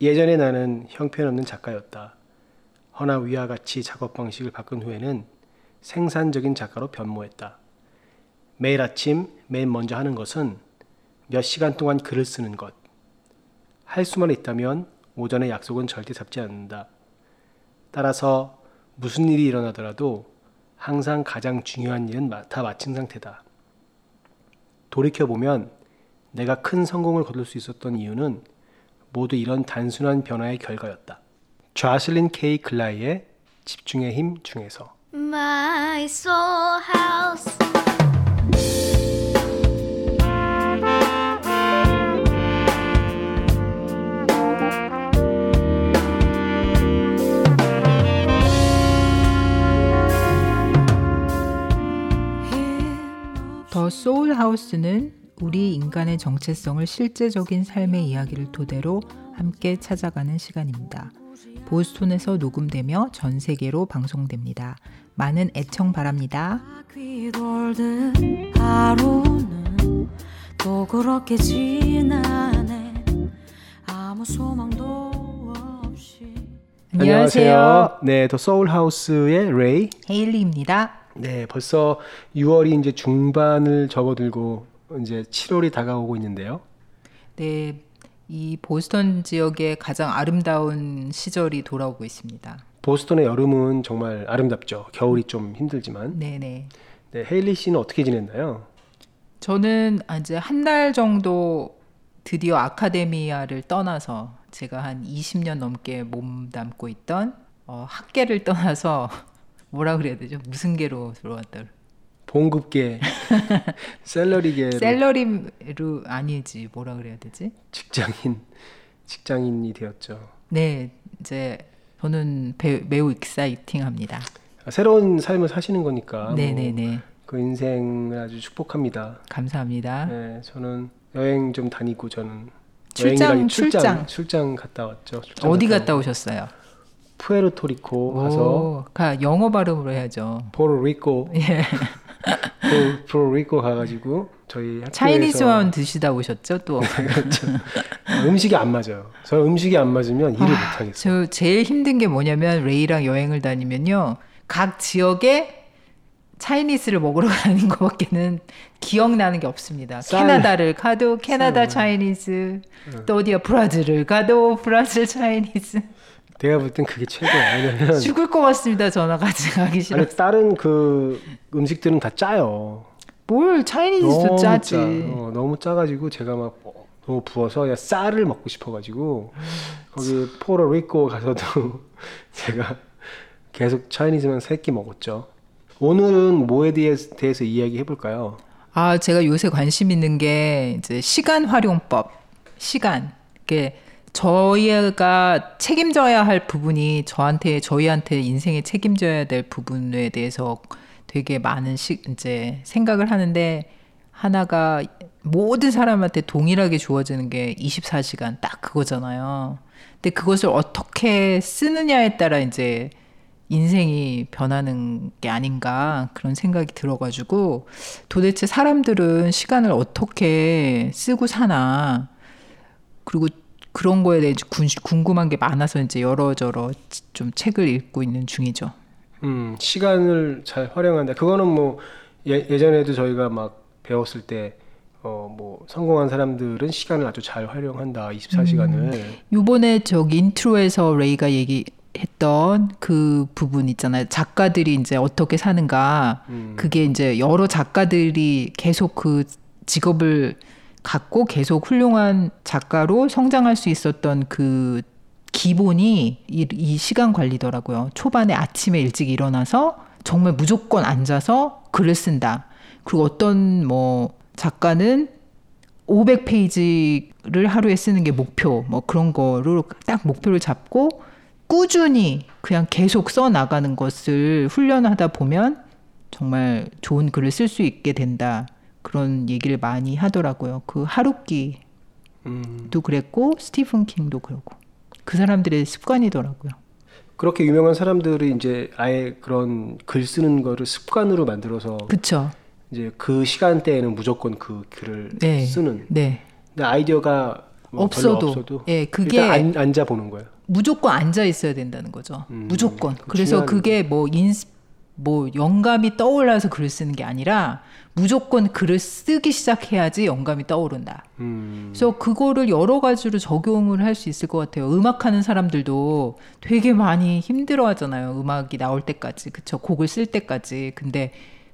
예전에 나는 형편없는 작가였다. 허나 위와 같이 작업 방식을 바꾼 후에는 생산적인 작가로 변모했다. 매일 아침 맨 먼저 하는 것은 몇 시간 동안 글을 쓰는 것. 할 수만 있다면 오전에 약속은 절대 잡지 않는다. 따라서 무슨 일이 일어나더라도 항상 가장 중요한 일은 다 마친 상태다. 돌이켜보면 내가 큰 성공을 거둘 수 있었던 이유는 모두 이런 단순한 변화의 결과였다. 좌슬린 케이 클라이의 집중의 힘 중에서 My soul house. 더 소울 하우스는 우리 인간의 정체성을 실제적인 삶의 이야기를 토대로 함께 찾아가는 시간입니다. 보스톤에서 녹음되며 전 세계로 방송됩니다. 많은 애청 바랍니다. 안녕하세요. 네, 더 소울 하우스의 레이. 헤일리입니다. 네, 벌써 6월이 이제 중반을 접어들고 이제 7월이 다가오고 있는데요. 네, 이 보스턴 지역의 가장 아름다운 시절이 돌아오고 있습니다. 보스턴의 여름은 정말 아름답죠. 겨울이 좀 힘들지만. 네네. 네, 헤일리 씨는 어떻게 지냈나요? 저는 이제 한 달 정도 드디어 아카데미아를 떠나서 제가 한 20년 넘게 몸담고 있던 어, 학계를 떠나서 뭐라 그래야 되죠? 무슨 계로 들어왔다. 봉급계, 셀러리계, 셀러리로 아니지 뭐라 그래야 되지? 직장인, 직장인이 되었죠. 네, 이제 저는 배- 매우 익사이팅합니다. 아, 새로운 삶을 사시는 거니까. 네네네. 뭐, 그 인생을 아주 축복합니다. 감사합니다. 네, 저는 여행 좀 다니고 저는 출장, 출장. 출장 출장 갔다 왔죠. 출장 어디 갔다 갔다. 오셨어요? 푸에르토리코 가서 오, 가 영어 발음으로 해야죠. 포르리코 예. 포- 포르리코 가가지고 저희 Chinese만 드시다 오셨죠? 또. 음식이 안 맞아요. 저 음식이 안 맞으면 일을 못 하겠어요. 저 제일 힘든 게 뭐냐면 레이랑 여행을 다니면요. 각 지역에 Chinese를 먹으러 가는 것밖에는 기억나는 게 없습니다. 쌀. 캐나다를 가도 캐나다 쌀. 차이니스, 또 어디야 브라질을 가도 브라질 차이니스. 내가 볼 땐 그게 최고야. 왜냐면 죽을 것 같습니다. 전화 같이 가기 싫어. 아니 다른 그 음식들은 다 짜요. 뭘 차이니스도 짜지. 짜. 어, 너무 짜가지고 제가 막 어, 너무 부어서 그냥 쌀을 먹고 싶어가지고 거기 포르리코 가서도 제가 계속 차이니즈만 세 끼 먹었죠. 오늘은 뭐에 대해서, 대해서 이야기 해 볼까요? 아, 제가 요새 관심 있는 게 이제 시간 활용법. 시간. 이게 저희가 책임져야 할 부분이 저한테 저희한테 인생에 책임져야 될 부분에 대해서 되게 많은 시, 이제 생각을 하는데 하나가 모든 사람한테 동일하게 주어지는 게 24시간 딱 그거잖아요. 근데 그것을 어떻게 쓰느냐에 따라 이제 인생이 변하는 게 아닌가 그런 생각이 들어가지고 도대체 사람들은 시간을 어떻게 쓰고 사나 그리고 그런 거에 대해 군- 궁금한 게 많아서 이제 여러저러 좀 책을 읽고 있는 중이죠. 음, 시간을 잘 활용한다. 그거는 뭐 예, 예전에도 저희가 막 배웠을 때 어, 뭐 성공한 사람들은 시간을 아주 잘 활용한다. 24시간을. 요번에 저기 인트로에서 레이가 얘기 했던 그 부분 있잖아요. 작가들이 이제 어떻게 사는가. 음. 그게 이제 여러 작가들이 계속 그 직업을 갖고 계속 훌륭한 작가로 성장할 수 있었던 그 기본이 이, 이 시간 관리더라고요. 초반에 아침에 일찍 일어나서 정말 무조건 앉아서 글을 쓴다. 그리고 어떤 뭐 작가는 500페이지를 하루에 쓰는 게 목표, 뭐 그런 거로 딱 목표를 잡고 꾸준히 그냥 계속 써 나가는 것을 훈련하다 보면 정말 좋은 글을 쓸 수 있게 된다. 그런 얘기를 많이 하더라고요. 그 하루키도 음. 그랬고 스티븐 킹도 그러고 그 사람들의 습관이더라고요. 그렇게 유명한 사람들이 이제 아예 그런 글 쓰는 거를 습관으로 만들어서 그쵸? 이제 그 시간대에는 무조건 그 글을 네. 쓰는. 네. 근데 아이디어가 뭐 없어도, 없어도 예, 그게 안, 앉아 보는 거예요. 무조건 앉아 있어야 된다는 거죠. 음, 무조건. 그래서 그게 뭐 인, 뭐 영감이 떠올라서 글을 쓰는 게 아니라 무조건 글을 쓰기 시작해야지 영감이 떠오른다. 음, 그래서 그거를 여러 가지로 적용을 할 수 있을 것 같아요. 음악하는 사람들도 되게 많이 힘들어 하잖아요. 음악이 나올 때까지. 그쵸. 곡을 쓸 때까지. 근데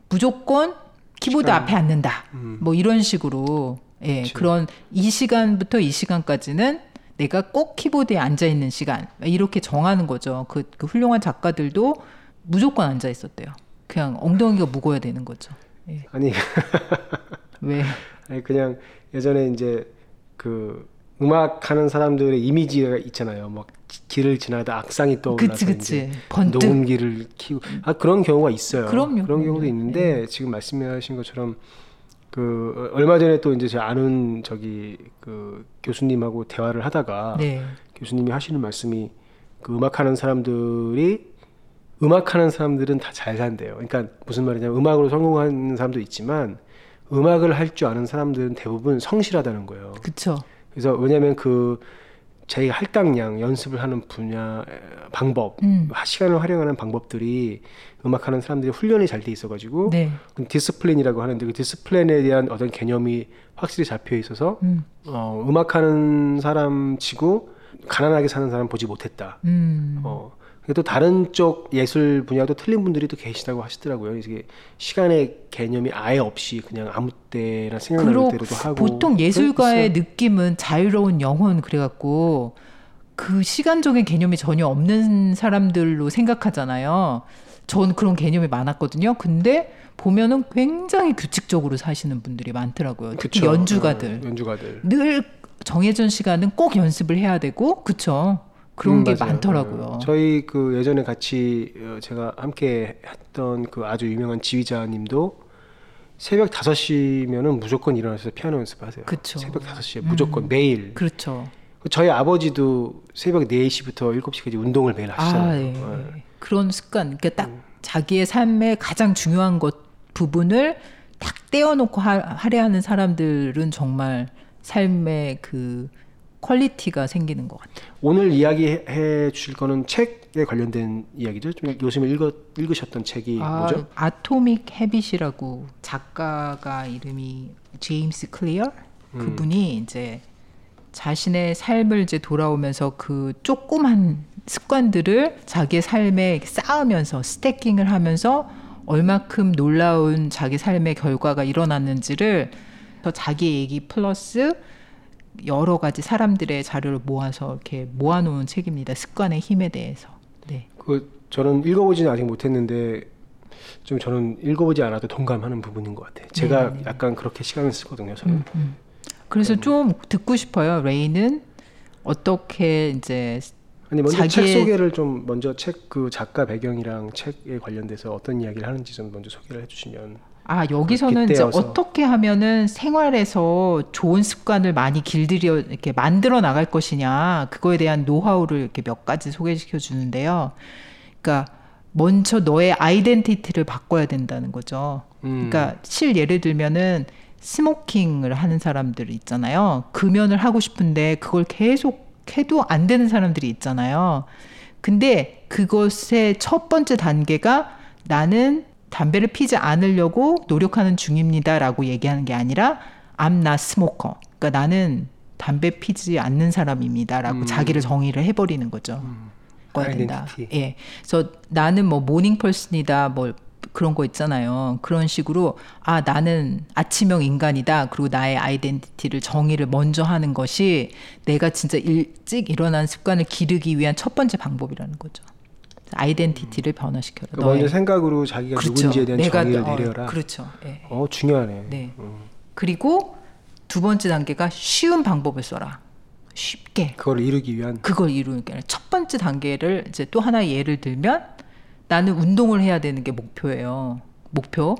무조건 키보드 시간. 앞에 앉는다. 음. 뭐 이런 식으로. 예. 그치. 그런 이 시간부터 이 시간까지는 내가 꼭 키보드에 앉아 있는 시간. 이렇게 정하는 거죠. 그, 그 훌륭한 작가들도 무조건 앉아 있었대요. 그냥 엉덩이가 무거워야 되는 거죠. 예. 아니 왜? 아니 그냥 예전에 이제 그 음악 하는 사람들의 이미지가 있잖아요. 막 기- 길을 지나다 악상이 떠올라서 그치. 녹음기를 키고 아 그런 경우가 있어요. 그럼요, 그런. 경우도 있는데 지금 말씀하신 것처럼 그 얼마 전에 또 이제 제 아는 저기 그 교수님하고 대화를 하다가 네. 교수님이 하시는 말씀이 그 음악하는 사람들이 음악하는 사람들은 다 잘 산대요. 그러니까 무슨 말이냐면 음악으로 성공하는 사람도 있지만 음악을 할 줄 아는 사람들은 대부분 성실하다는 거예요. 그쵸. 그래서 왜냐하면 그 자기가 할당량 연습을 하는 분야 방법 음. 시간을 활용하는 방법들이 음악하는 사람들이 훈련이 잘 돼 있어가지고 네. 그 discipline이라고 하는데 그 discipline에 대한 어떤 개념이 확실히 잡혀 있어서 음. 어, 음악하는 사람 치고 가난하게 사는 사람 보지 못했다. 음. 어, 또 다른 쪽 예술 분야도 틀린 분들이 또 계시다고 하시더라고요. 이게 시간의 개념이 아예 없이 그냥 아무 때나 생각나는 대로도 하고 보통 예술가의. 느낌은 자유로운 영혼 그래갖고 그 시간적인 개념이 전혀 없는 사람들로 생각하잖아요. 전 그런 개념이 많았거든요. 근데 보면은 굉장히 규칙적으로 사시는 분들이 많더라고요. 특히 그쵸. 연주가들 어, 연주가들. 늘 정해진 시간은 꼭 연습을 해야 되고 그쵸? 그런 음, 게 맞아요. 많더라고요. 어, 저희 그 예전에 같이 어, 제가 함께 했던 그 아주 유명한 지휘자님도 새벽 5시면은 무조건 일어나서 피아노 연습하세요. 그쵸. 새벽 5시에 무조건 매일. 그렇죠. 저희 아버지도 새벽 4시부터 7시까지 운동을 매일 하시잖아요. 아, 예. 어. 그런 습관. 그러니까 음. 딱 자기의 삶의 가장 중요한 것 부분을 딱 떼어놓고 하, 하려 하는 사람들은 정말 삶의 그 quality가 생기는 것 같아요. 오늘 이야기해 주실 거는 책에 관련된 이야기죠. 좀 요즘에 읽어, 읽으셨던 책이 뭐죠? 아, Atomic Habit이라고 작가가 이름이 제임스 클리어 음. 그분이 이제 자신의 삶을 이제 돌아보면서 그 조그만 습관들을 자기의 삶에 쌓으면서 stacking을 하면서 얼마큼 놀라운 자기 삶의 결과가 일어났는지를 더 자기 얘기 플러스 여러 가지 사람들의 자료를 모아서 이렇게 모아놓은 책입니다. 습관의 힘에 대해서. 네. 그 저는 읽어보지는 아직 못했는데 좀 저는 읽어보지 않아도 동감하는 부분인 것 같아요. 제가 네, 네. 약간 그렇게 시간을 쓰거든요. 저는. 음, 음. 그래서 좀 듣고 싶어요. 레이는 어떻게 이제 아니 먼저 책 자기의- 소개를 좀 먼저 책 그 작가 배경이랑 책에 관련돼서 어떤 이야기를 하는지 좀 먼저 소개를 해주시면. 아 여기서는 이제. 어떻게 하면은 생활에서 좋은 습관을 많이 길들여 이렇게 만들어 나갈 것이냐 그거에 대한 노하우를 이렇게 몇 가지 소개시켜 주는데요. 그러니까 먼저 너의 아이덴티티를 바꿔야 된다는 거죠. 음. 그러니까 실 예를 들면은 스모킹을 하는 사람들 있잖아요. 금연을 하고 싶은데 그걸 계속 해도 안 되는 사람들이 있잖아요. 근데 그것의 첫 번째 단계가 나는 담배를 피지 않으려고 노력하는 중입니다라고 얘기하는 게 아니라 I'm not smoker. 그러니까 나는 담배 피지 않는 사람입니다라고 음. 자기를 정의를 해버리는 거죠. 바꿔야 된다. identity. 예. 그래서 나는 뭐 morning person이다 뭐 그런 거 있잖아요. 그런 식으로 아 나는 아침형 인간이다. 그리고 나의 identity를 정의를 먼저 하는 것이 내가 진짜 일찍 일어난 습관을 기르기 위한 첫 번째 방법이라는 거죠. identity를 변화시켜라. 그러니까 먼저 생각으로 자기가 누군지에 대한 정의를 어, 내려라. 그렇죠. 예. 어 중요하네. 네. 음. 그리고 두 번째 단계가 쉬운 방법을 써라. 쉽게. 그걸 이루기 위한 그걸 게 아니라 첫 번째 단계를 이제 또 하나의 예를 들면 나는 운동을 해야 되는 게 목표예요. 목표.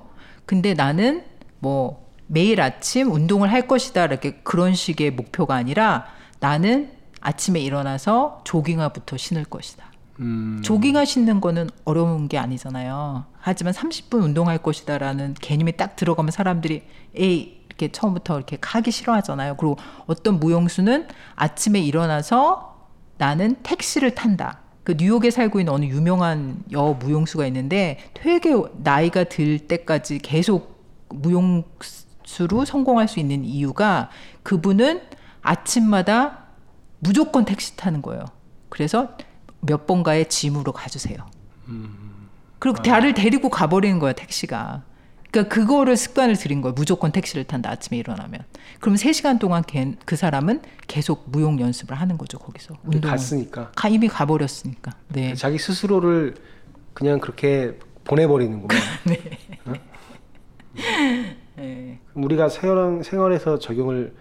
근데 나는 뭐 매일 아침 운동을 할 것이다 이렇게 그런 식의 목표가 아니라 나는 아침에 일어나서 조깅화부터 신을 것이다. 음, 조깅화 신는 거는 어려운 게 아니잖아요. 하지만 30분 운동할 것이다라는 개념이 딱 들어가면 사람들이 에이 이렇게 처음부터 이렇게 하기 싫어하잖아요. 그리고 어떤 무용수는 아침에 일어나서 나는 택시를 탄다. 그 뉴욕에 살고 있는 어느 유명한 여 무용수가 있는데 되게 나이가 들 때까지 계속 무용수로 성공할 수 있는 이유가 그분은 아침마다 무조건 택시 타는 거예요. 그래서 몇 번가의 짐으로 가주세요. 그리고 나를 데리고 가버리는 거야 택시가. 그러니까 그거를 습관을 들인 거예요. 무조건 택시를 탄다 아침에 일어나면. 그럼 3시간 동안 걔- 그 사람은 계속 무용 연습을 하는 거죠 거기서. 운동 갔으니까 가, 이미 가버렸으니까. 네. 자기 스스로를 그냥 그렇게 보내버리는구만. 네. 그럼 우리가 생활, 생활에서 적용을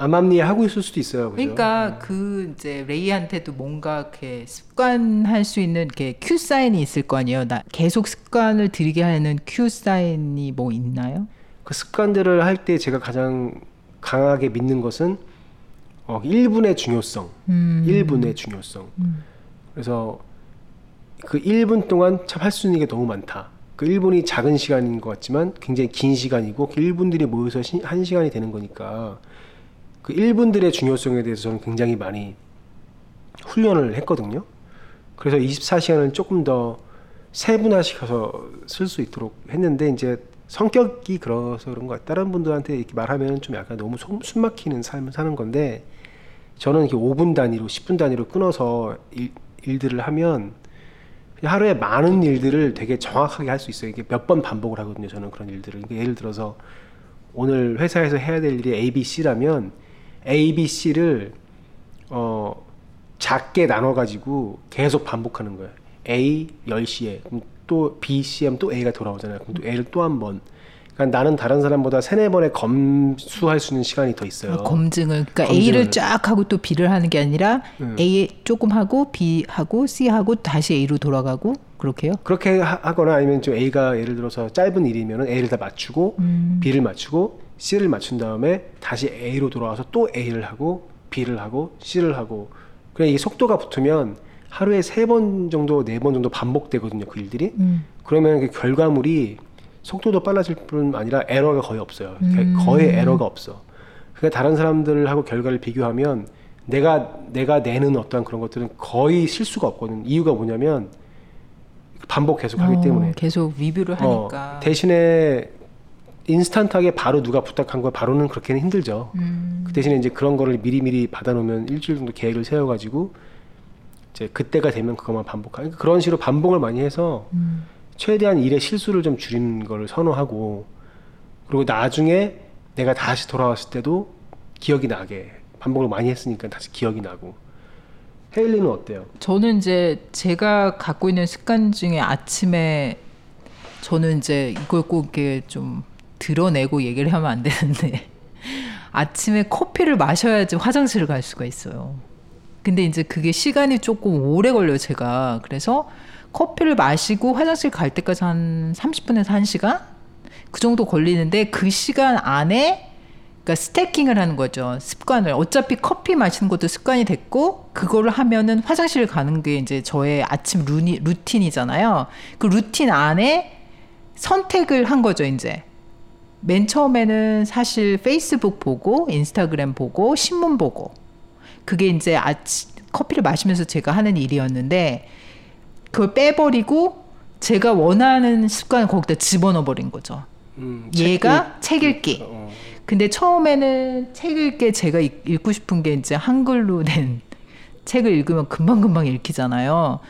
암암리에 하고 있을 수도 있어요. 그죠? 그러니까 그 이제 레이한테도 뭔가 이렇게 습관할 수 있는 이렇게 큐 사인이 있을 거 아니에요. 나 계속 습관을 들이게 하는 큐 사인이 뭐 있나요? 그 습관들을 할 때 제가 가장 강하게 믿는 것은 어, 1분의 중요성. 음. 1분의 중요성. 그래서 그 1분 동안 참 할 수 있는 게 너무 많다. 그 1분이 작은 시간인 것 같지만 굉장히 긴 시간이고 그 1분들이 모여서 시, 한 시간이 되는 거니까 그 1분들의 중요성에 대해서 저는 굉장히 많이 훈련을 했거든요. 그래서 24시간을 조금 더 세분화시켜서 쓸 수 있도록 했는데 이제 성격이 그래서 그런 것 같아요. 다른 분들한테 이렇게 말하면 좀 약간 너무 속- 숨 막히는 삶을 사는 건데 저는 이렇게 5분 단위로 10분 단위로 끊어서 일, 일들을 하면 하루에 많은 일들을 되게 정확하게 할 수 있어요. 이게 몇 번 반복을 하거든요. 저는 그런 일들을. 그러니까 예를 들어서 오늘 회사에서 해야 될 일이 A, B, C라면 A, B, C를 어 작게 나눠 가지고 계속 반복하는 거예요. A 10시에 그럼 또 B, C 하면 또 A가 돌아오잖아요. 그럼 또 A를 또 한 번. 그러니까 나는 다른 사람보다 세네 번의 검수할 수 있는 시간이 더 있어요. 검증을 그러니까 검증을. A를 쫙 하고 또 B를 하는 게 아니라 음. A 조금 하고 B 하고 C 하고 다시 A로 돌아가고 그렇게요? 그렇게 하- 하거나 아니면 좀 A가 예를 들어서 짧은 일이면은 A를 다 맞추고 B를 맞추고 C를 맞춘 다음에 다시 A로 돌아와서 또 A를 하고 B를 하고 C를 하고 그래 이게 속도가 붙으면 하루에 세 번 정도 네 번 정도 반복되거든요 그 일들이. 음. 그러면 그 결과물이 속도도 빨라질 뿐 아니라 에러가 거의 없어요. 게- 음. 거의 에러가 없어. 그러니까 다른 사람들하고 결과를 비교하면 내가 내가 내는 어떤 그런 것들은 거의 실수가 없거든. 이유가 뭐냐면 반복 계속 하기 어, 때문에. 계속 리뷰를 어, 하니까. 대신에 인스턴트하게 바로 누가 부탁한 거 바로는 그렇게는 힘들죠. 음. 그 대신에 이제 그런 거를 미리미리 받아놓으면 일주일 정도 계획을 세워가지고 이제 그때가 되면 그것만 반복하는 그런 식으로 반복을 많이 해서 음. 최대한 일의 실수를 좀 줄이는 거를 선호하고 그리고 나중에 내가 다시 돌아왔을 때도 기억이 나게 반복을 많이 했으니까 다시 기억이 나고 헤일리는 어때요? 저는 이제 제가 갖고 있는 습관 중에 아침에 저는 이제 이걸 꼭 이렇게 좀 드러내고 얘기를 하면 안 되는데 아침에 커피를 마셔야지 화장실을 갈 수가 있어요. 근데 이제 그게 시간이 조금 오래 걸려요, 제가. 그래서 커피를 마시고 화장실 갈 때까지 한 30분에서 1시간? 그 정도 걸리는데 그 시간 안에 그러니까 stacking을 하는 거죠. 습관을. 어차피 커피 마시는 것도 습관이 됐고 그거를 하면은 화장실 가는 게 이제 저의 아침 루니, 루틴이잖아요. 그 루틴 안에 선택을 한 거죠, 이제. 맨 처음에는 사실 페이스북 보고 인스타그램 보고 신문 보고 그게 이제 아침 커피를 마시면서 제가 하는 일이었는데 그걸 빼버리고 제가 원하는 습관을 거기다 집어넣어 버린 거죠. 음, 얘가 책 읽 기. 어, 근데 처음에는 책 읽게 제가 읽- 읽고 싶은 게 이제 한글로 된 책을 읽으면 금방금방 읽히잖아요.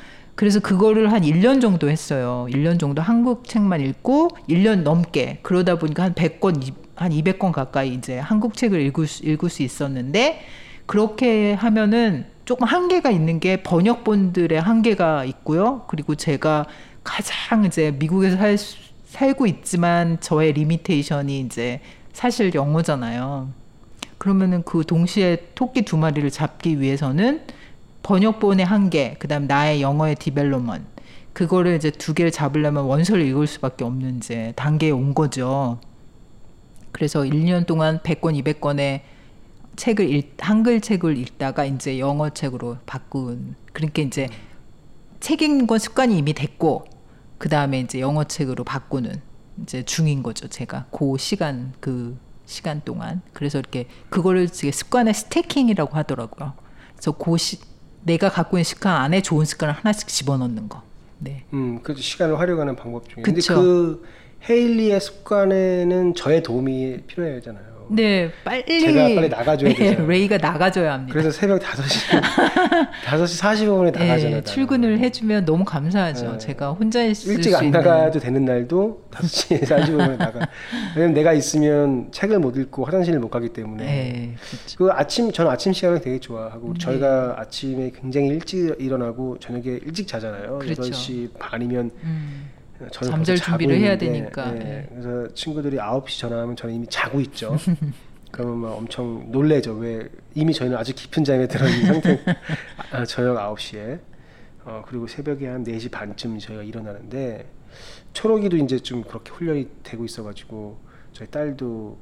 그래서 그거를 한 1년 정도 했어요. 1년 정도 한국 책만 읽고 1년 넘게 그러다 보니까 한 100권 이- 한 200권 가까이 이제 한국 책을 읽을 수, 읽을 수 있었는데 그렇게 하면은 조금 한계가 있는 게 번역본들의 한계가 있고요. 그리고 제가 가장 이제 미국에서 살, 수- 살고 있지만 저의 limitation이 이제 사실 영어잖아요. 그러면은 그 동시에 토끼 두 마리를 잡기 위해서는 번역본의 한계, 그다음 나의 영어의 development 그거를 이제 두 개를 잡으려면 원서를 읽을 수밖에 없는 이제 단계에 온 거죠. 그래서 1년 동안 100권, 200권의 책을 읽, 한글 책을 읽다가 이제 영어 책으로 바꾼. 그러니까 이제 책 읽는 건 습관이 이미 됐고 그 다음에 이제 영어 책으로 바꾸는 이제 중인 거죠. 제가 그 시간 그 시간 동안. 그래서 이렇게 그거를 습관의 스태킹이라고 하더라고요. 그래서 그 시, 내가 갖고 있는 습관 안에 좋은 습관을 하나씩 집어넣는 거. 네. 음, 그 시간을 활용하는 방법 중에. 근데 그쵸. 그 헤일리의 습관에는 저의 도움이 필요하잖아요. 네, 빨리 제가 빨리 나가줘야 네, 되잖아요. 레이가 나가줘야 합니다. 그래서 새벽 5시 5시 45분에 네, 나가잖아요. 나는. 출근을 해 주면 너무 감사하죠. 네. 제가 혼자 있을 일찍 수 안. 나가도 되는 날도 5시 45분에 나가. 왜냐면 내가 있으면 책을 못 읽고 화장실을 못 가기 때문에. 네, 그렇죠. 그 아침 저는 아침 시간을 되게 좋아하고 네. 저희가 아침에 굉장히 일찍 일어나고 저녁에 일찍 자잖아요. 그렇죠. 8시 반이면 음, 잠잘 벌써 자고 준비를 해야 있는데, 되니까. 예, 네. 그래서 친구들이 9시 전화하면 저는 이미 자고 있죠. 그러면 막 엄청 놀래죠. 왜 이미 저희는 아주 깊은 잠에 들어 있는 상태. 아, 저녁 9시에. 어, 그리고 새벽에 한 4시 반쯤 저희가 일어나는데 초록이도 이제 좀 그렇게 훈련이 되고 있어 가지고 저희 딸도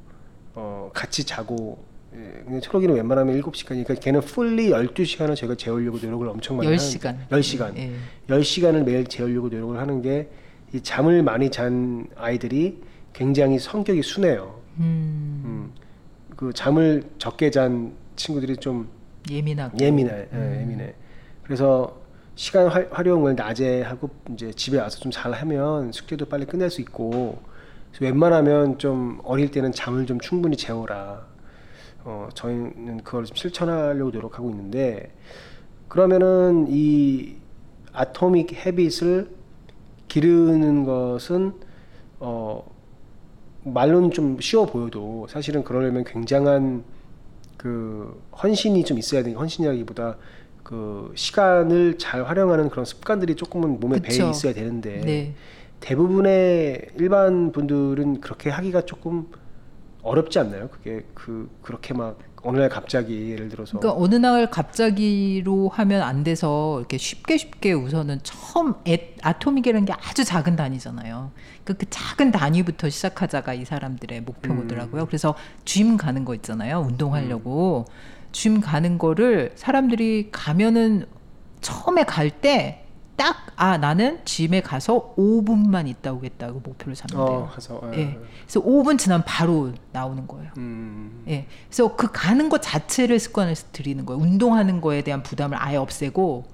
어, 같이 자고 예, 근데 초록이는 웬만하면 7시간이니까 걔는 풀리 12시간을 저희가 재우려고 노력을 엄청 많이 10시간. 10시간. 예. 10시간을 매일 재우려고 노력을 하는 게 이 잠을 많이 잔 아이들이 굉장히 성격이 순해요. 음, 음. 그 잠을 적게 잔 친구들이 좀 예민하고. 예민해. 음. 예, 예민해. 그래서 시간 활- 활용을 낮에 하고 이제 집에 와서 좀 잘 하면 숙제도 빨리 끝낼 수 있고 웬만하면 좀 어릴 때는 잠을 좀 충분히 재워라. 어, 저희는 그걸 좀 실천하려고 노력하고 있는데 그러면은 이 아토믹 헤빗을 기르는 것은 어 말로는 좀 쉬워 보여도 사실은 그러려면 굉장한 그 헌신이 좀 있어야 되는 헌신이라기보다 그 시간을 잘 활용하는 그런 습관들이 조금은 몸에 그쵸. 배에 있어야 되는데 네. 대부분의 일반 분들은 그렇게 하기가 조금 어렵지 않나요? 그게 그 그렇게 막 어느 날 갑자기 예를 들어서 그러니까 어느 날 갑자기로 하면 안 돼서 이렇게 쉽게 쉽게 우선은 처음 애, 아토믹이라는 게 아주 작은 단위잖아요. 그, 그 작은 단위부터 시작하자가 이 사람들의 목표더라고요. 그래서 짐 가는 거 있잖아요. 운동하려고 짐 가는 거를 사람들이 가면은 처음에 갈 때 딱 아 나는 짐에 가서 5분만 있다 오겠다고 목표를 잡는데요. 어, 가서 예. 예. 그래서 5분 지나면 바로 나오는 거예요. 음, 예. 그래서 그 가는 것 자체를 습관을 들이는 거예요. 운동하는 거에 대한 부담을 아예 없애고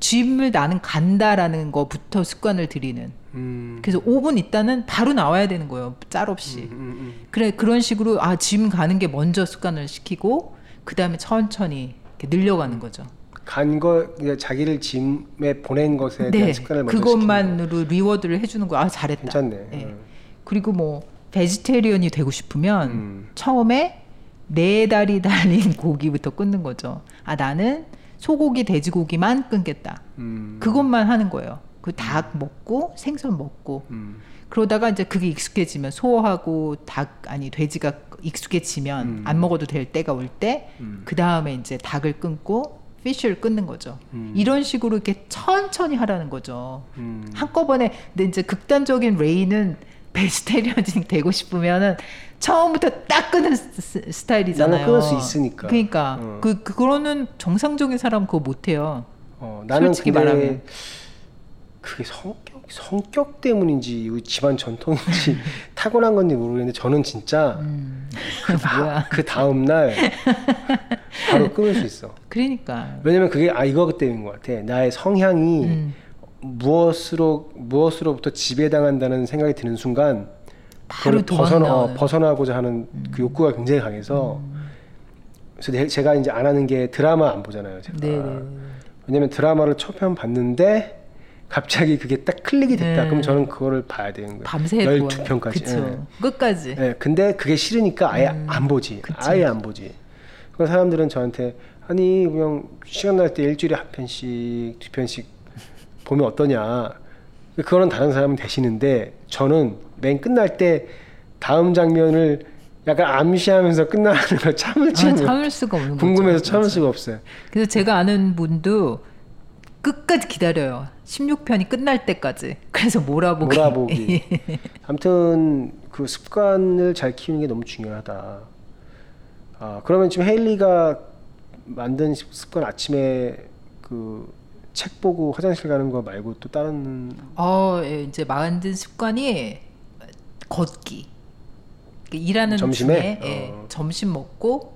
gym을 나는 간다라는 거부터 습관을 들이는. 음, 그래서 5분 있다는 바로 나와야 되는 거예요. 짤 없이. 음, 음, 그래 그런 식으로 아 gym 가는 게 먼저 습관을 시키고 그 다음에 천천히 늘려가는 거죠. 간 거 자기를 짐에 보낸 것에 대한 네, 습관을 먼저 거. 그것만으로 reward를 해주는 거. 아 잘했다. 괜찮네. 예. 음. 그리고 뭐 vegetarian이 되고 싶으면 음. 처음에 네 다리 달린 고기부터 끊는 거죠. 아 나는 소고기, 돼지고기만 끊겠다. 음, 그것만 하는 거예요. 그 닭 먹고 생선 먹고 음, 그러다가 이제 그게 익숙해지면 소하고 닭 아니 돼지가 익숙해지면 음. 안 먹어도 될 때가 올 때그 음. 다음에 이제 닭을 끊고 fish를 끊는 거죠. 음. 이런 식으로 이렇게 천천히 하라는 거죠. 음. 한꺼번에 근데 이제 극단적인 레이는 vegetarian이 되고 싶으면은 처음부터 딱 끊는 스- 스타일이잖아요. 나는 끊을 수 있으니까. 그러니까 어. 그 그거는 정상적인 사람 그거 못 해요. 어, 나는 솔직히 근데 말하면. 그게 성격 성격 때문인지 집안 전통인지 타고난 건지 모르겠는데 저는 진짜 음. 그. 다, 그 다음 날 바로 끊을 수 있어. 그러니까. 왜냐면 그게 아 이거 때문인 것 같아. 나의 성향이 음. 무엇으로 무엇으로부터 지배당한다는 생각이 드는 순간 바로 벗어나. 음. 벗어나고자 하는 그 욕구가 굉장히 강해서 그래서 내- 제가 이제 안 하는 게 드라마 안 보잖아요. 제가. 네네. 왜냐면 드라마를 첫 편 봤는데 갑자기 그게 딱 클릭이 됐다. 네. 그럼 저는 그거를 봐야 되는 거예요. 밤새 12편까지. 그쵸. 끝까지. 예. 근데 그게 싫으니까 아예 음, 안 보지. 그쵸. 아예 안 보지. 그 사람들은 저한테 아니 그냥 시간 날 때 일주일에 한 편씩 두 편씩 보면 어떠냐. 그거는 다른 사람은 되시는데 저는 맨 끝날 때 다음 장면을 약간 암시하면서 끝나는 걸 아, 못- 참을 수가 없는 거죠. 궁금해서 참을 맞아. 수가 없어요. 그래서 제가 아는 분도 끝까지 기다려요. 16편이 끝날 때까지. 그래서 몰아보기. 몰아보기. 아무튼 그 습관을 잘 키우는 게 너무 중요하다. 아 그러면 지금 헤일리가 만든 습- 습관 아침에 그 책 보고 화장실 가는 거 말고 또 다른 어, 예, 이제 만든 습관이 걷기. 그 일하는 점심에? 중에 예, 어. 점심 먹고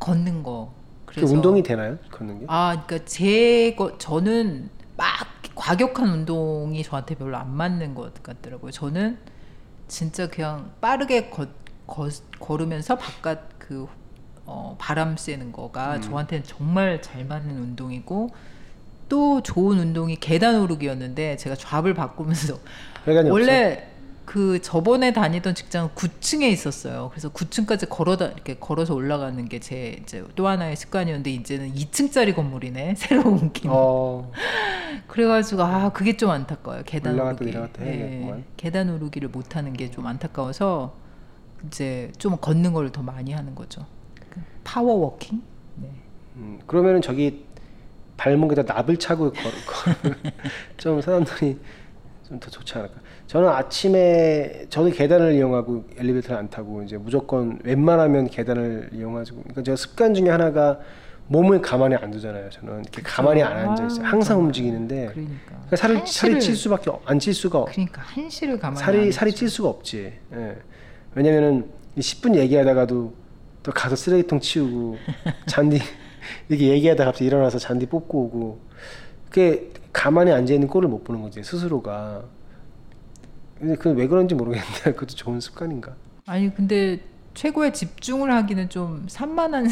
걷는 거. 그 그래서 운동이 되나요? 걷는 게? 아, 그러니까 제 거, 저는 막 과격한 운동이 저한테 별로 안 맞는 것 같더라고요. 저는 진짜 그냥 빠르게 걷, 걷, 걸으면서 바깥 그 어, 바람 쐬는 거가 저한테는 정말 잘 맞는 운동이고 또 좋은 운동이 계단 오르기였는데 제가 좌를 바꾸면서 회관이 없어요? 그 저번에 다니던 직장은 9층에 있었어요. 그래서 9층까지 걸어다 이렇게 걸어서 올라가는 게 제 이제 또 하나의 습관이었는데 이제는 2층짜리 건물이네 새로 옮긴. 어, 그래가지고 아 그게 좀 안타까워요. 계단 오르기. 해야겠구만. 계단 오르기를 못 하는 게 좀 안타까워서 이제 좀 걷는 걸 더 많이 하는 거죠. 그 power walking. 네. 음, 그러면은 저기 발목에다 납을 차고 걸, 걸, 좀 사람들이 좀 더 좋지 않을까. 저는 아침에 저도 계단을 이용하고 엘리베이터를 안 타고 이제 무조건 웬만하면 계단을 이용하고. 그러니까 제가 습관 중에 하나가 몸을 가만히 안 두잖아요. 저는 이렇게 가만히 안 앉아 있어요. 항상 움직이는데 그러니까. 그러니까 살을 살이 한시를- 찔 수밖에 없- 안찔 수가 없. 그러니까 한시를 가만히 안 살이. 살이 찔 수가 없지. 예. 왜냐면은 이 10분 얘기하다가도 또 가서 쓰레기통 치우고 잔디 이렇게 얘기하다 갑자기 일어나서 잔디 뽑고 오고 그게 가만히 앉아 있는 꼴을 못 보는 거지 스스로가. 근데 그 왜 그런지 모르겠는데 그것도 좋은 습관인가? 아니 근데 최고의 집중을 하기는 좀 산만한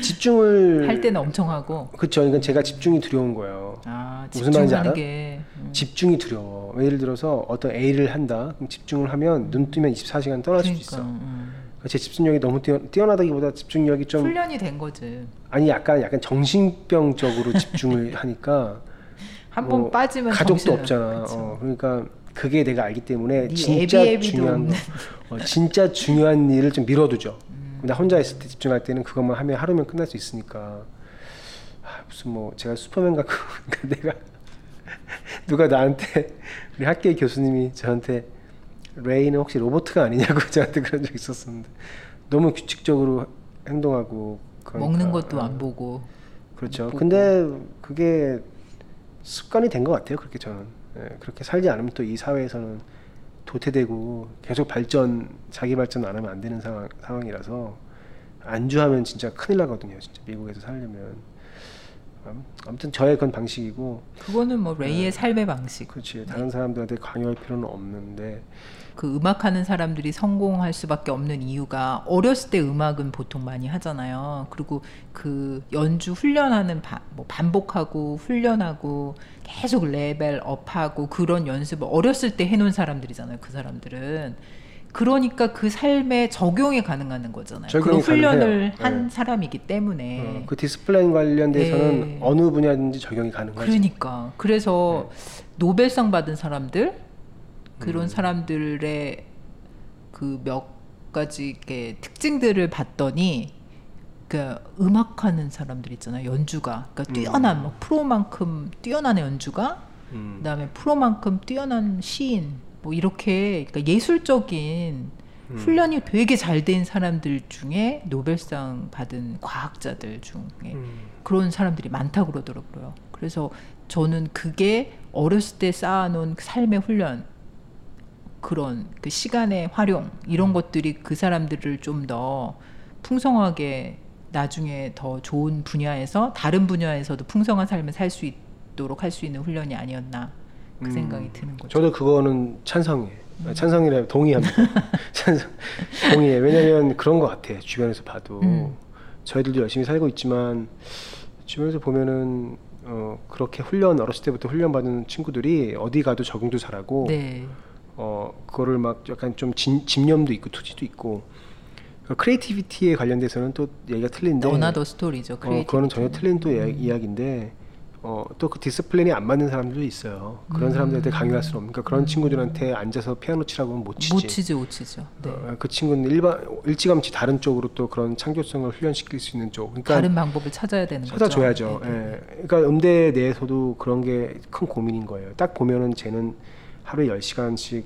집중을 할 때는 엄청 하고 그렇죠. 이건 제가 집중이 두려운 거예요. 아 무슨 말인지 알아? 게 음, 집중이 두려워. 예를 들어서 어떤 A를 한다. 그럼 집중을 하면 눈 뜨면 24시간 떠날 수도 있어. 음. 제 집중력이 너무 뛰어, 뛰어 나다기보다 집중력이 좀 훈련이 된 거지 아니 약간 약간 정신병적으로 집중을 하니까 한번 뭐 빠지면 가족도 정신을- 없잖아. 어, 그러니까 그게 내가 알기 때문에 네 진짜 중요한 거, 어, 진짜 중요한 일을 좀 미뤄두죠. 나 혼자 있을 때 집중할 때는 그것만 하면 하루면 끝날 수 있으니까 아, 무슨 뭐 제가 슈퍼맨 같고 그러니까 내가 누가 나한테 우리 학교 교수님이 저한테 레이는 혹시 로보트가 아니냐고 저한테 그런 적 있었었는데 너무 규칙적으로 행동하고 그러니까, 먹는 것도 어, 안 보고 그렇죠. 근데 그게 습관이 된 것 같아요. 그렇게 저는 예, 그렇게 살지 않으면 또 이 사회에서는 도태되고 계속 발전 자기 발전 안 하면 안 되는 상황 상황이라서 안주하면 진짜 큰일 나거든요. 진짜 미국에서 살려면 음, 아무튼 저의 그건 방식이고 그거는 뭐 네. 레이의 삶의 방식 그렇지 다른 사람들한테 강요할 필요는 없는데 그 음악하는 사람들이 성공할 수밖에 없는 이유가 어렸을 때 음악은 보통 많이 하잖아요. 그리고 그 연주 훈련하는 바- 뭐 반복하고 훈련하고 계속 level up하고 그런 연습을 어렸을 때 해놓은 사람들이잖아요. 그 사람들은 그러니까 그 삶에 적용이 가능한 거잖아요. 적용이 그런 훈련을 가능해요. 한 네. 사람이기 때문에 어, 그 discipline 관련돼서는 네. 어느 분야든지 적용이 가능하지. 그러니까 그래서 노벨상 받은 사람들 그런 음. 사람들의 그 몇 가지 이렇게 특징들을 봤더니 그 음악하는 사람들 있잖아요 연주가 그러니까 뛰어난 뭐 프로만큼 뛰어난 연주가 음. 그다음에 프로만큼 뛰어난 시인 뭐 이렇게 그러니까 예술적인 음. 훈련이 되게 잘 된 사람들 중에 노벨상 받은 과학자들 중에 음. 그런 사람들이 많다고 그러더라고요. 그래서 저는 그게 어렸을 때 쌓아놓은 그 삶의 훈련, 그런 그 시간의 활용 이런 것들이 그 사람들을 좀 더 풍성하게 나중에 더 좋은 분야에서 다른 분야에서도 풍성한 삶을 살 수 있도록 할 수 있는 훈련이 아니었나 그 음. 생각이 드는 거죠. 저도 그거는 찬성해. 찬성이라 동의합니다. 찬성, 동의해. 왜냐면 그런 것 같아. 주변에서 봐도 음. 저희들도 열심히 살고 있지만 주변에서 보면은 어, 그렇게 훈련 어렸을 때부터 훈련 받은 친구들이 어디 가도 적응도 잘하고 네, 어 그거를 막 약간 좀 진, 집념도 있고 투지도 있고 그 creativity에 관련돼서는 또 얘기가 틀린데 another 스토리죠. 어, 그거는 전혀 틀린 또 이야- 이야기인데 어, 또 그 discipline이 안 맞는 사람들도 있어요. 그런 사람들한테 강요할 수는 없으니까 그런 친구들한테 앉아서 피아노 치라고 하면 못 치지. 못 치죠, 못 치죠. 네. 어, 그 친구는 일반 일찌감치 다른 쪽으로 또 그런 창조성을 훈련시킬 수 있는 쪽. 그러니까 다른 방법을 찾아야 되는 거죠. 찾아줘야죠. 네, 네. 예. 그러니까 음대 내에서도 그런 게 큰 고민인 거예요. 딱 보면은 쟤는 하루에 10시간씩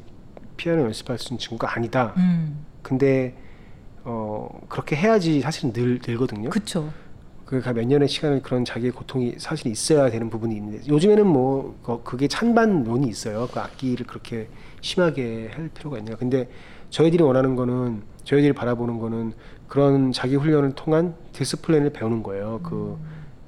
피아노 연습할 수 있는 친구가 아니다. 음, 근데 어 그렇게 해야지 사실은 늘 늘거든요. 그쵸. 그러니까 몇 년의 시간을 그런 자기의 고통이 사실 있어야 되는 부분이 있는데 요즘에는 뭐 그- 그게 찬반론이 있어요. 그 악기를 그렇게 심하게 할 필요가 있냐. 근데 저희들이 원하는 거는 저희들이 바라보는 거는 그런 자기 훈련을 통한 discipline을 배우는 거예요. 그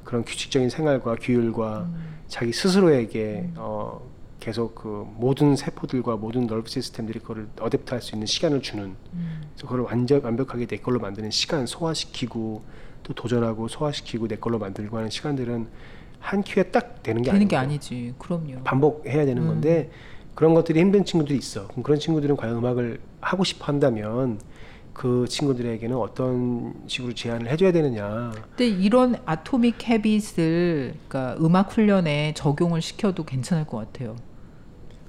그런 규칙적인 생활과 규율과 자기 스스로에게 어 계속 그 모든 세포들과 모든 nerve 시스템들이 그거를 adapt할 수 있는 시간을 주는 그래서 그걸 완전 완벽하게 내 걸로 만드는 시간 소화시키고 또 도전하고 소화시키고 내 걸로 만들고 하는 시간들은 한 큐에 딱 되는 게 되는 게 아니고 아니지. 그럼요. 반복해야 되는 음. 건데 그런 것들이 힘든 친구들이 있어. 그럼 그런 친구들은 과연 음악을 하고 싶어 한다면 그 친구들에게는 어떤 식으로 제안을 해줘야 되느냐. 근데 이런 아토믹 헤빗을 그러니까 음악 훈련에 적용을 시켜도 괜찮을 것 같아요.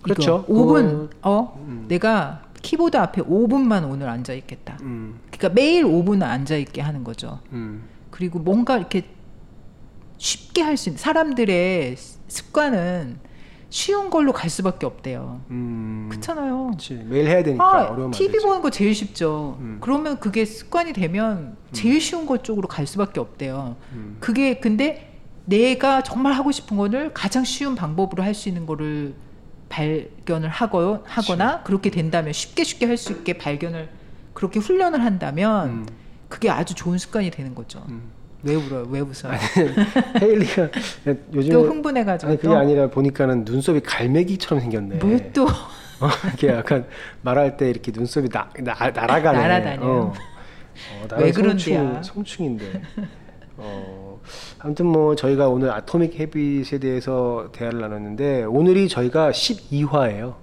그렇죠. 5분 어 음. 내가 키보드 앞에 5분만 오늘 앉아 있겠다. 음, 그러니까 매일 5분 앉아 있게 하는 거죠. 음, 그리고 뭔가 이렇게 쉽게 할 수 있는 사람들의 습관은 쉬운 걸로 갈 수밖에 없대요. 음. 그렇잖아요. 그렇지. 매일 해야 되니까 아, TV 되지. 보는 거 제일 쉽죠. 음. 그러면 그게 습관이 되면 제일 쉬운 것 쪽으로 갈 수밖에 없대요. 음. 그게 근데 내가 정말 하고 싶은 거를 가장 쉬운 방법으로 할 수 있는 거를 발견을 하고 하거나 그렇게 된다면 쉽게 쉽게 할 수 있게 발견을 그렇게 훈련을 한다면 음. 그게 아주 좋은 습관이 되는 거죠. 음. 왜 울어요? 왜 웃어요? 헤일리가 요즘에 또 흥분해가지고 아니 그게 또 아니라 보니까는 눈썹이 갈매기처럼 생겼네. 뭘또 어, 이렇게 약간 말할 때 이렇게 눈썹이 나, 나 날아가네. 날아다녀요. 어. 어, 왜 그런데야? 송충, 송충인데. 어, 아무튼 뭐 저희가 오늘 Atomic Habit에 대해서 대화를 나눴는데 오늘이 저희가 12화예요.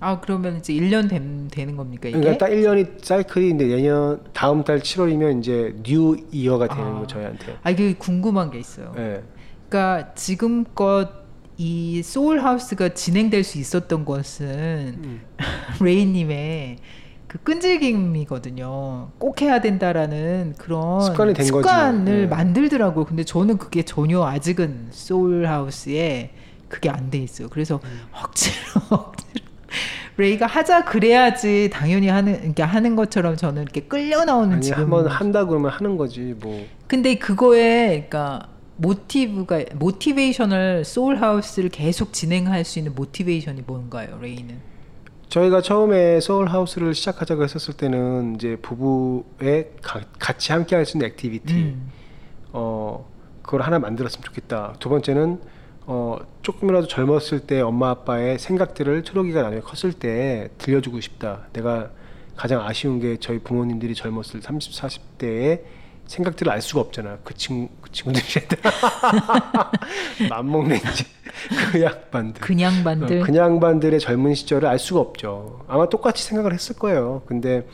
아 그러면 이제 1년 된, 되는 겁니까 이게? 그러니까 딱 1년이 사이클인데 내년 다음 달 7월이면 이제 new year가 되는 아. 거 저희한테. 아 이게 궁금한 게 있어요. 예. 그러니까 지금껏 이 소울 하우스가 진행될 수 있었던 것은 음. 레이님의 그 끈질김이거든요. 꼭 해야 된다라는 그런 습관이 된 거지. 습관을 네. 만들더라고요. 근데 저는 그게 전혀 아직은 소울 하우스에 그게 안 돼 있어요. 그래서 음. 억지로 억지로 레이가 하자 그래야지 당연히 하는 그러니까 하는 것처럼 저는 이렇게 끌려 나오는 아니 한번 한다 그러면 하는 거지 뭐. 근데 그거에 그러니까 모티브가 motivation을 소울 하우스를 계속 진행할 수 있는 motivation이 뭔가요, 레이는? 저희가 처음에 소울 하우스를 시작하자고 했었을 때는 이제 부부의 가- 같이 함께 할 수 있는 activity 음. 어 그걸 하나 만들었으면 좋겠다. 두 번째는 어 조금이라도 젊었을 때 엄마 아빠의 생각들을 초록이가 나중에 컸을 때 들려주고 싶다. 내가 가장 아쉬운 게 저희 부모님들이 젊었을 30, 40대에 생각들을 알 수가 없잖아. 그 친구 그 친구들한테 맘먹는 이제 그 양반들. 그냥 반들 어, 그냥 반들의 젊은 시절을 알 수가 없죠. 아마 똑같이 생각을 했을 거예요. 근데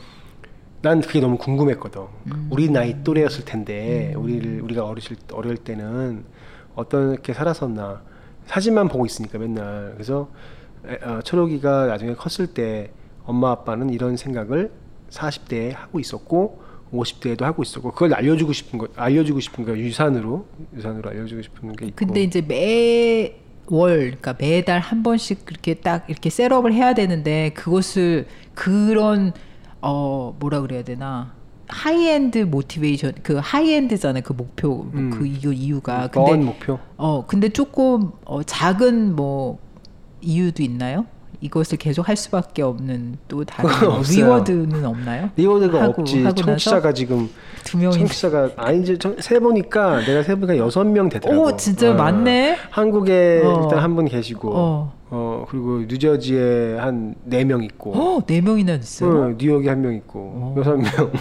난 그게 너무 궁금했거든. 음. 우리 나이 또래였을 텐데 우리를 우리가 어리실 어릴 때는 어떻게 살았었나 사진만 보고 있으니까 맨날 그래서 에, 어, 초록이가 나중에 컸을 때 엄마 아빠는 이런 생각을 40대에 하고 있었고 50대에도 하고 있었고 그걸 알려주고 싶은 거 알려주고 싶은 거 유산으로 유산으로 알려주고 싶은 게 있고 근데 이제 매월 그러니까 매달 한 번씩 그렇게 딱 이렇게 setup을 해야 되는데 그것을 그런 어 뭐라 그래야 되나 high-end motivation 그 high-end잖아요 그 목표 음. 그 이유 이유가 먼 근데 목표 어 근데 조금 어 작은 뭐 이유도 있나요? 이것을 계속 할 수밖에 없는 또 다른. reward는 없나요? 리워드가 하고- 없지. 하고 청취자가 지금 두 명이 청취자가 아니 이제 청- 세 보니까 내가 세 보니까 여섯 명 되더라고. 오 진짜 어. 많네. 한국에 어. 일단 한 분 계시고, 어. 어. 그리고 뉴저지에 한 네 명 있고, 어, 네 명이나 있어요. 어, 뉴욕에 한 명 있고, 어. 여섯 명.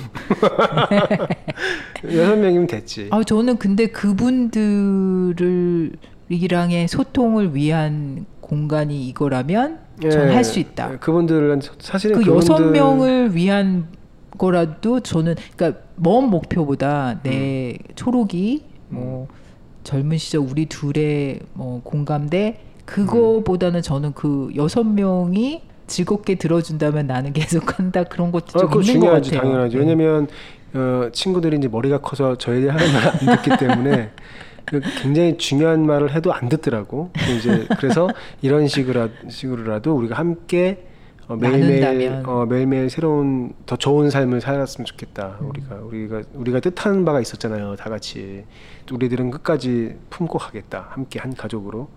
여섯 명이면 됐지. 아 저는 근데 그분들을 이랑의 소통을 위한 공간이 이거라면 저는 할수 있다. 예, 그분들은 사실은 그 그분들- 여섯 명을 위한 거라도 저는 그러니까 먼 목표보다 내 음. 초록이 뭐 젊은 시절 우리 둘의 뭐 공감대 그거보다는 저는 그 여섯 명이 즐겁게 들어준다면 나는 계속한다 그런 것도 어, 좀 그거 있는 것 중요하지 같아요. 당연하지. 네. 왜냐면 어, 친구들이 이제 머리가 커서 저희들 하는 말 안 듣기 때문에 그 굉장히 중요한 말을 해도 안 듣더라고. 이제 그래서 이런 식으로 식으로라도 우리가 함께 어, 매일매일. 어, 매일매일 새로운 더 좋은 삶을 살았으면 좋겠다. 음. 우리가 우리가 우리가 뜻하는 바가 있었잖아요. 다 같이 우리들은 끝까지 품고 가겠다. 함께 한 가족으로.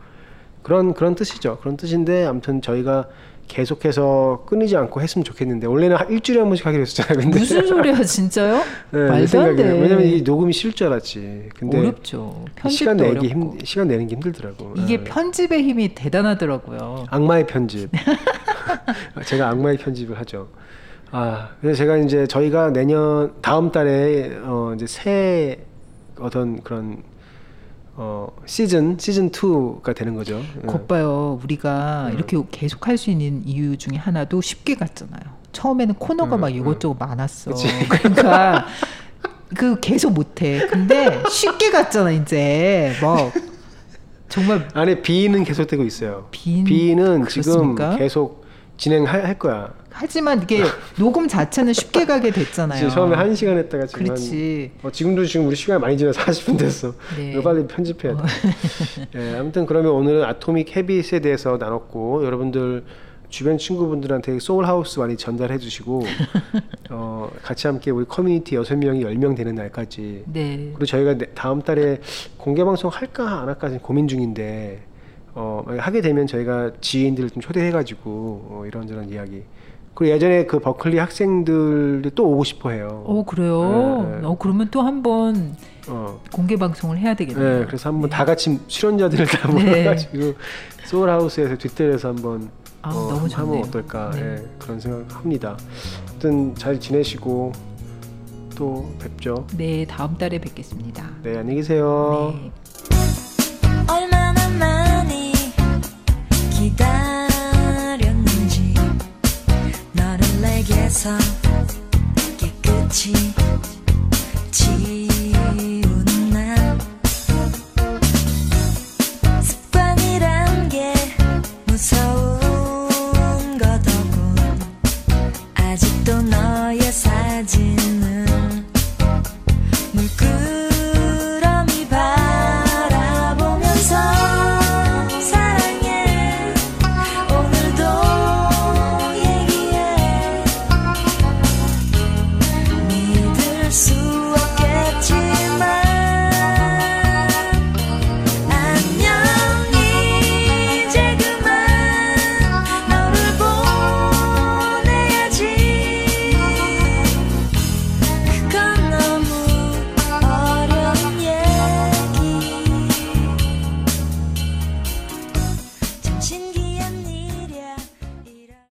그런 그런 뜻이죠. 그런 뜻인데 아무튼 저희가 계속해서 끊이지 않고 했으면 좋겠는데 원래는 한 일주일에 한 번씩 하기로 했었잖아요. 근데 무슨 소리야 진짜요? 네, 내 말도 안. 돼. 왜냐면 이 녹음이 쉬울 줄 알았지. 근데 어렵죠. 시간 내기. 힘 시간 내는 게 힘들더라고. 이게 네. 편집의 힘이 대단하더라고요. 악마의 편집. 제가 악마의 편집을 하죠. 아, 그래서 제가 이제 저희가 내년 다음 달에 어 이제 새 어떤 그런 어 시즌 시즌 2가 되는 거죠. 예. 곧 봐요. 우리가 음. 이렇게 계속 할 수 있는 이유 중에 하나도 쉽게 갔잖아요. 처음에는 코너가 음, 막 음. 이것저것 많았어. 그러니까 그 계속 못해. 근데 쉽게 갔잖아 이제. 뭐 정말 안에 B는 계속되고 있어요. 빈- B는 그렇습니까? 지금 계속 진행할 할 거야. 하지만 이게 녹음 자체는 쉽게 가게 됐잖아요. 처음에 한 시간 했다가 지금 그렇지. 한, 어, 지금도 지금 우리 시간 많이 지나 40분 됐어. 네. 빨리 편집해야 돼. 예, 아무튼 그러면 오늘은 Atomic Habit에 대해서 나눴고 여러분들 주변 친구분들한테 소울하우스 많이 전달해 주시고 어, 같이 함께 우리 커뮤니티 여섯 명이 10명 되는 날까지 네. 그리고 저희가 내- 다음 달에 공개 방송 할까 안 할까 지금 고민 중인데 어, 하게 되면 저희가 지인들을 좀 초대해 가지고 어, 이런저런 이야기 그리고 예전에 그 버클리 학생들도 또 오고 싶어 해요. 어, 그래요? 네, 네. 어, 그러면 또 한번 어. 공개 방송을 해야 되겠네요. 네, 그래서 한번 네. 다 같이 출연자들을 다 네. 모아가지고 소울하우스에서 뒷뜰에서 한번 아, 어, 너무 좋네요. 하면 어떨까 네. 예, 그런 생각합니다. 아무튼 잘 지내시고 또 뵙죠. 네, 다음 달에 뵙겠습니다. 네, 안녕히 계세요. 네. casa.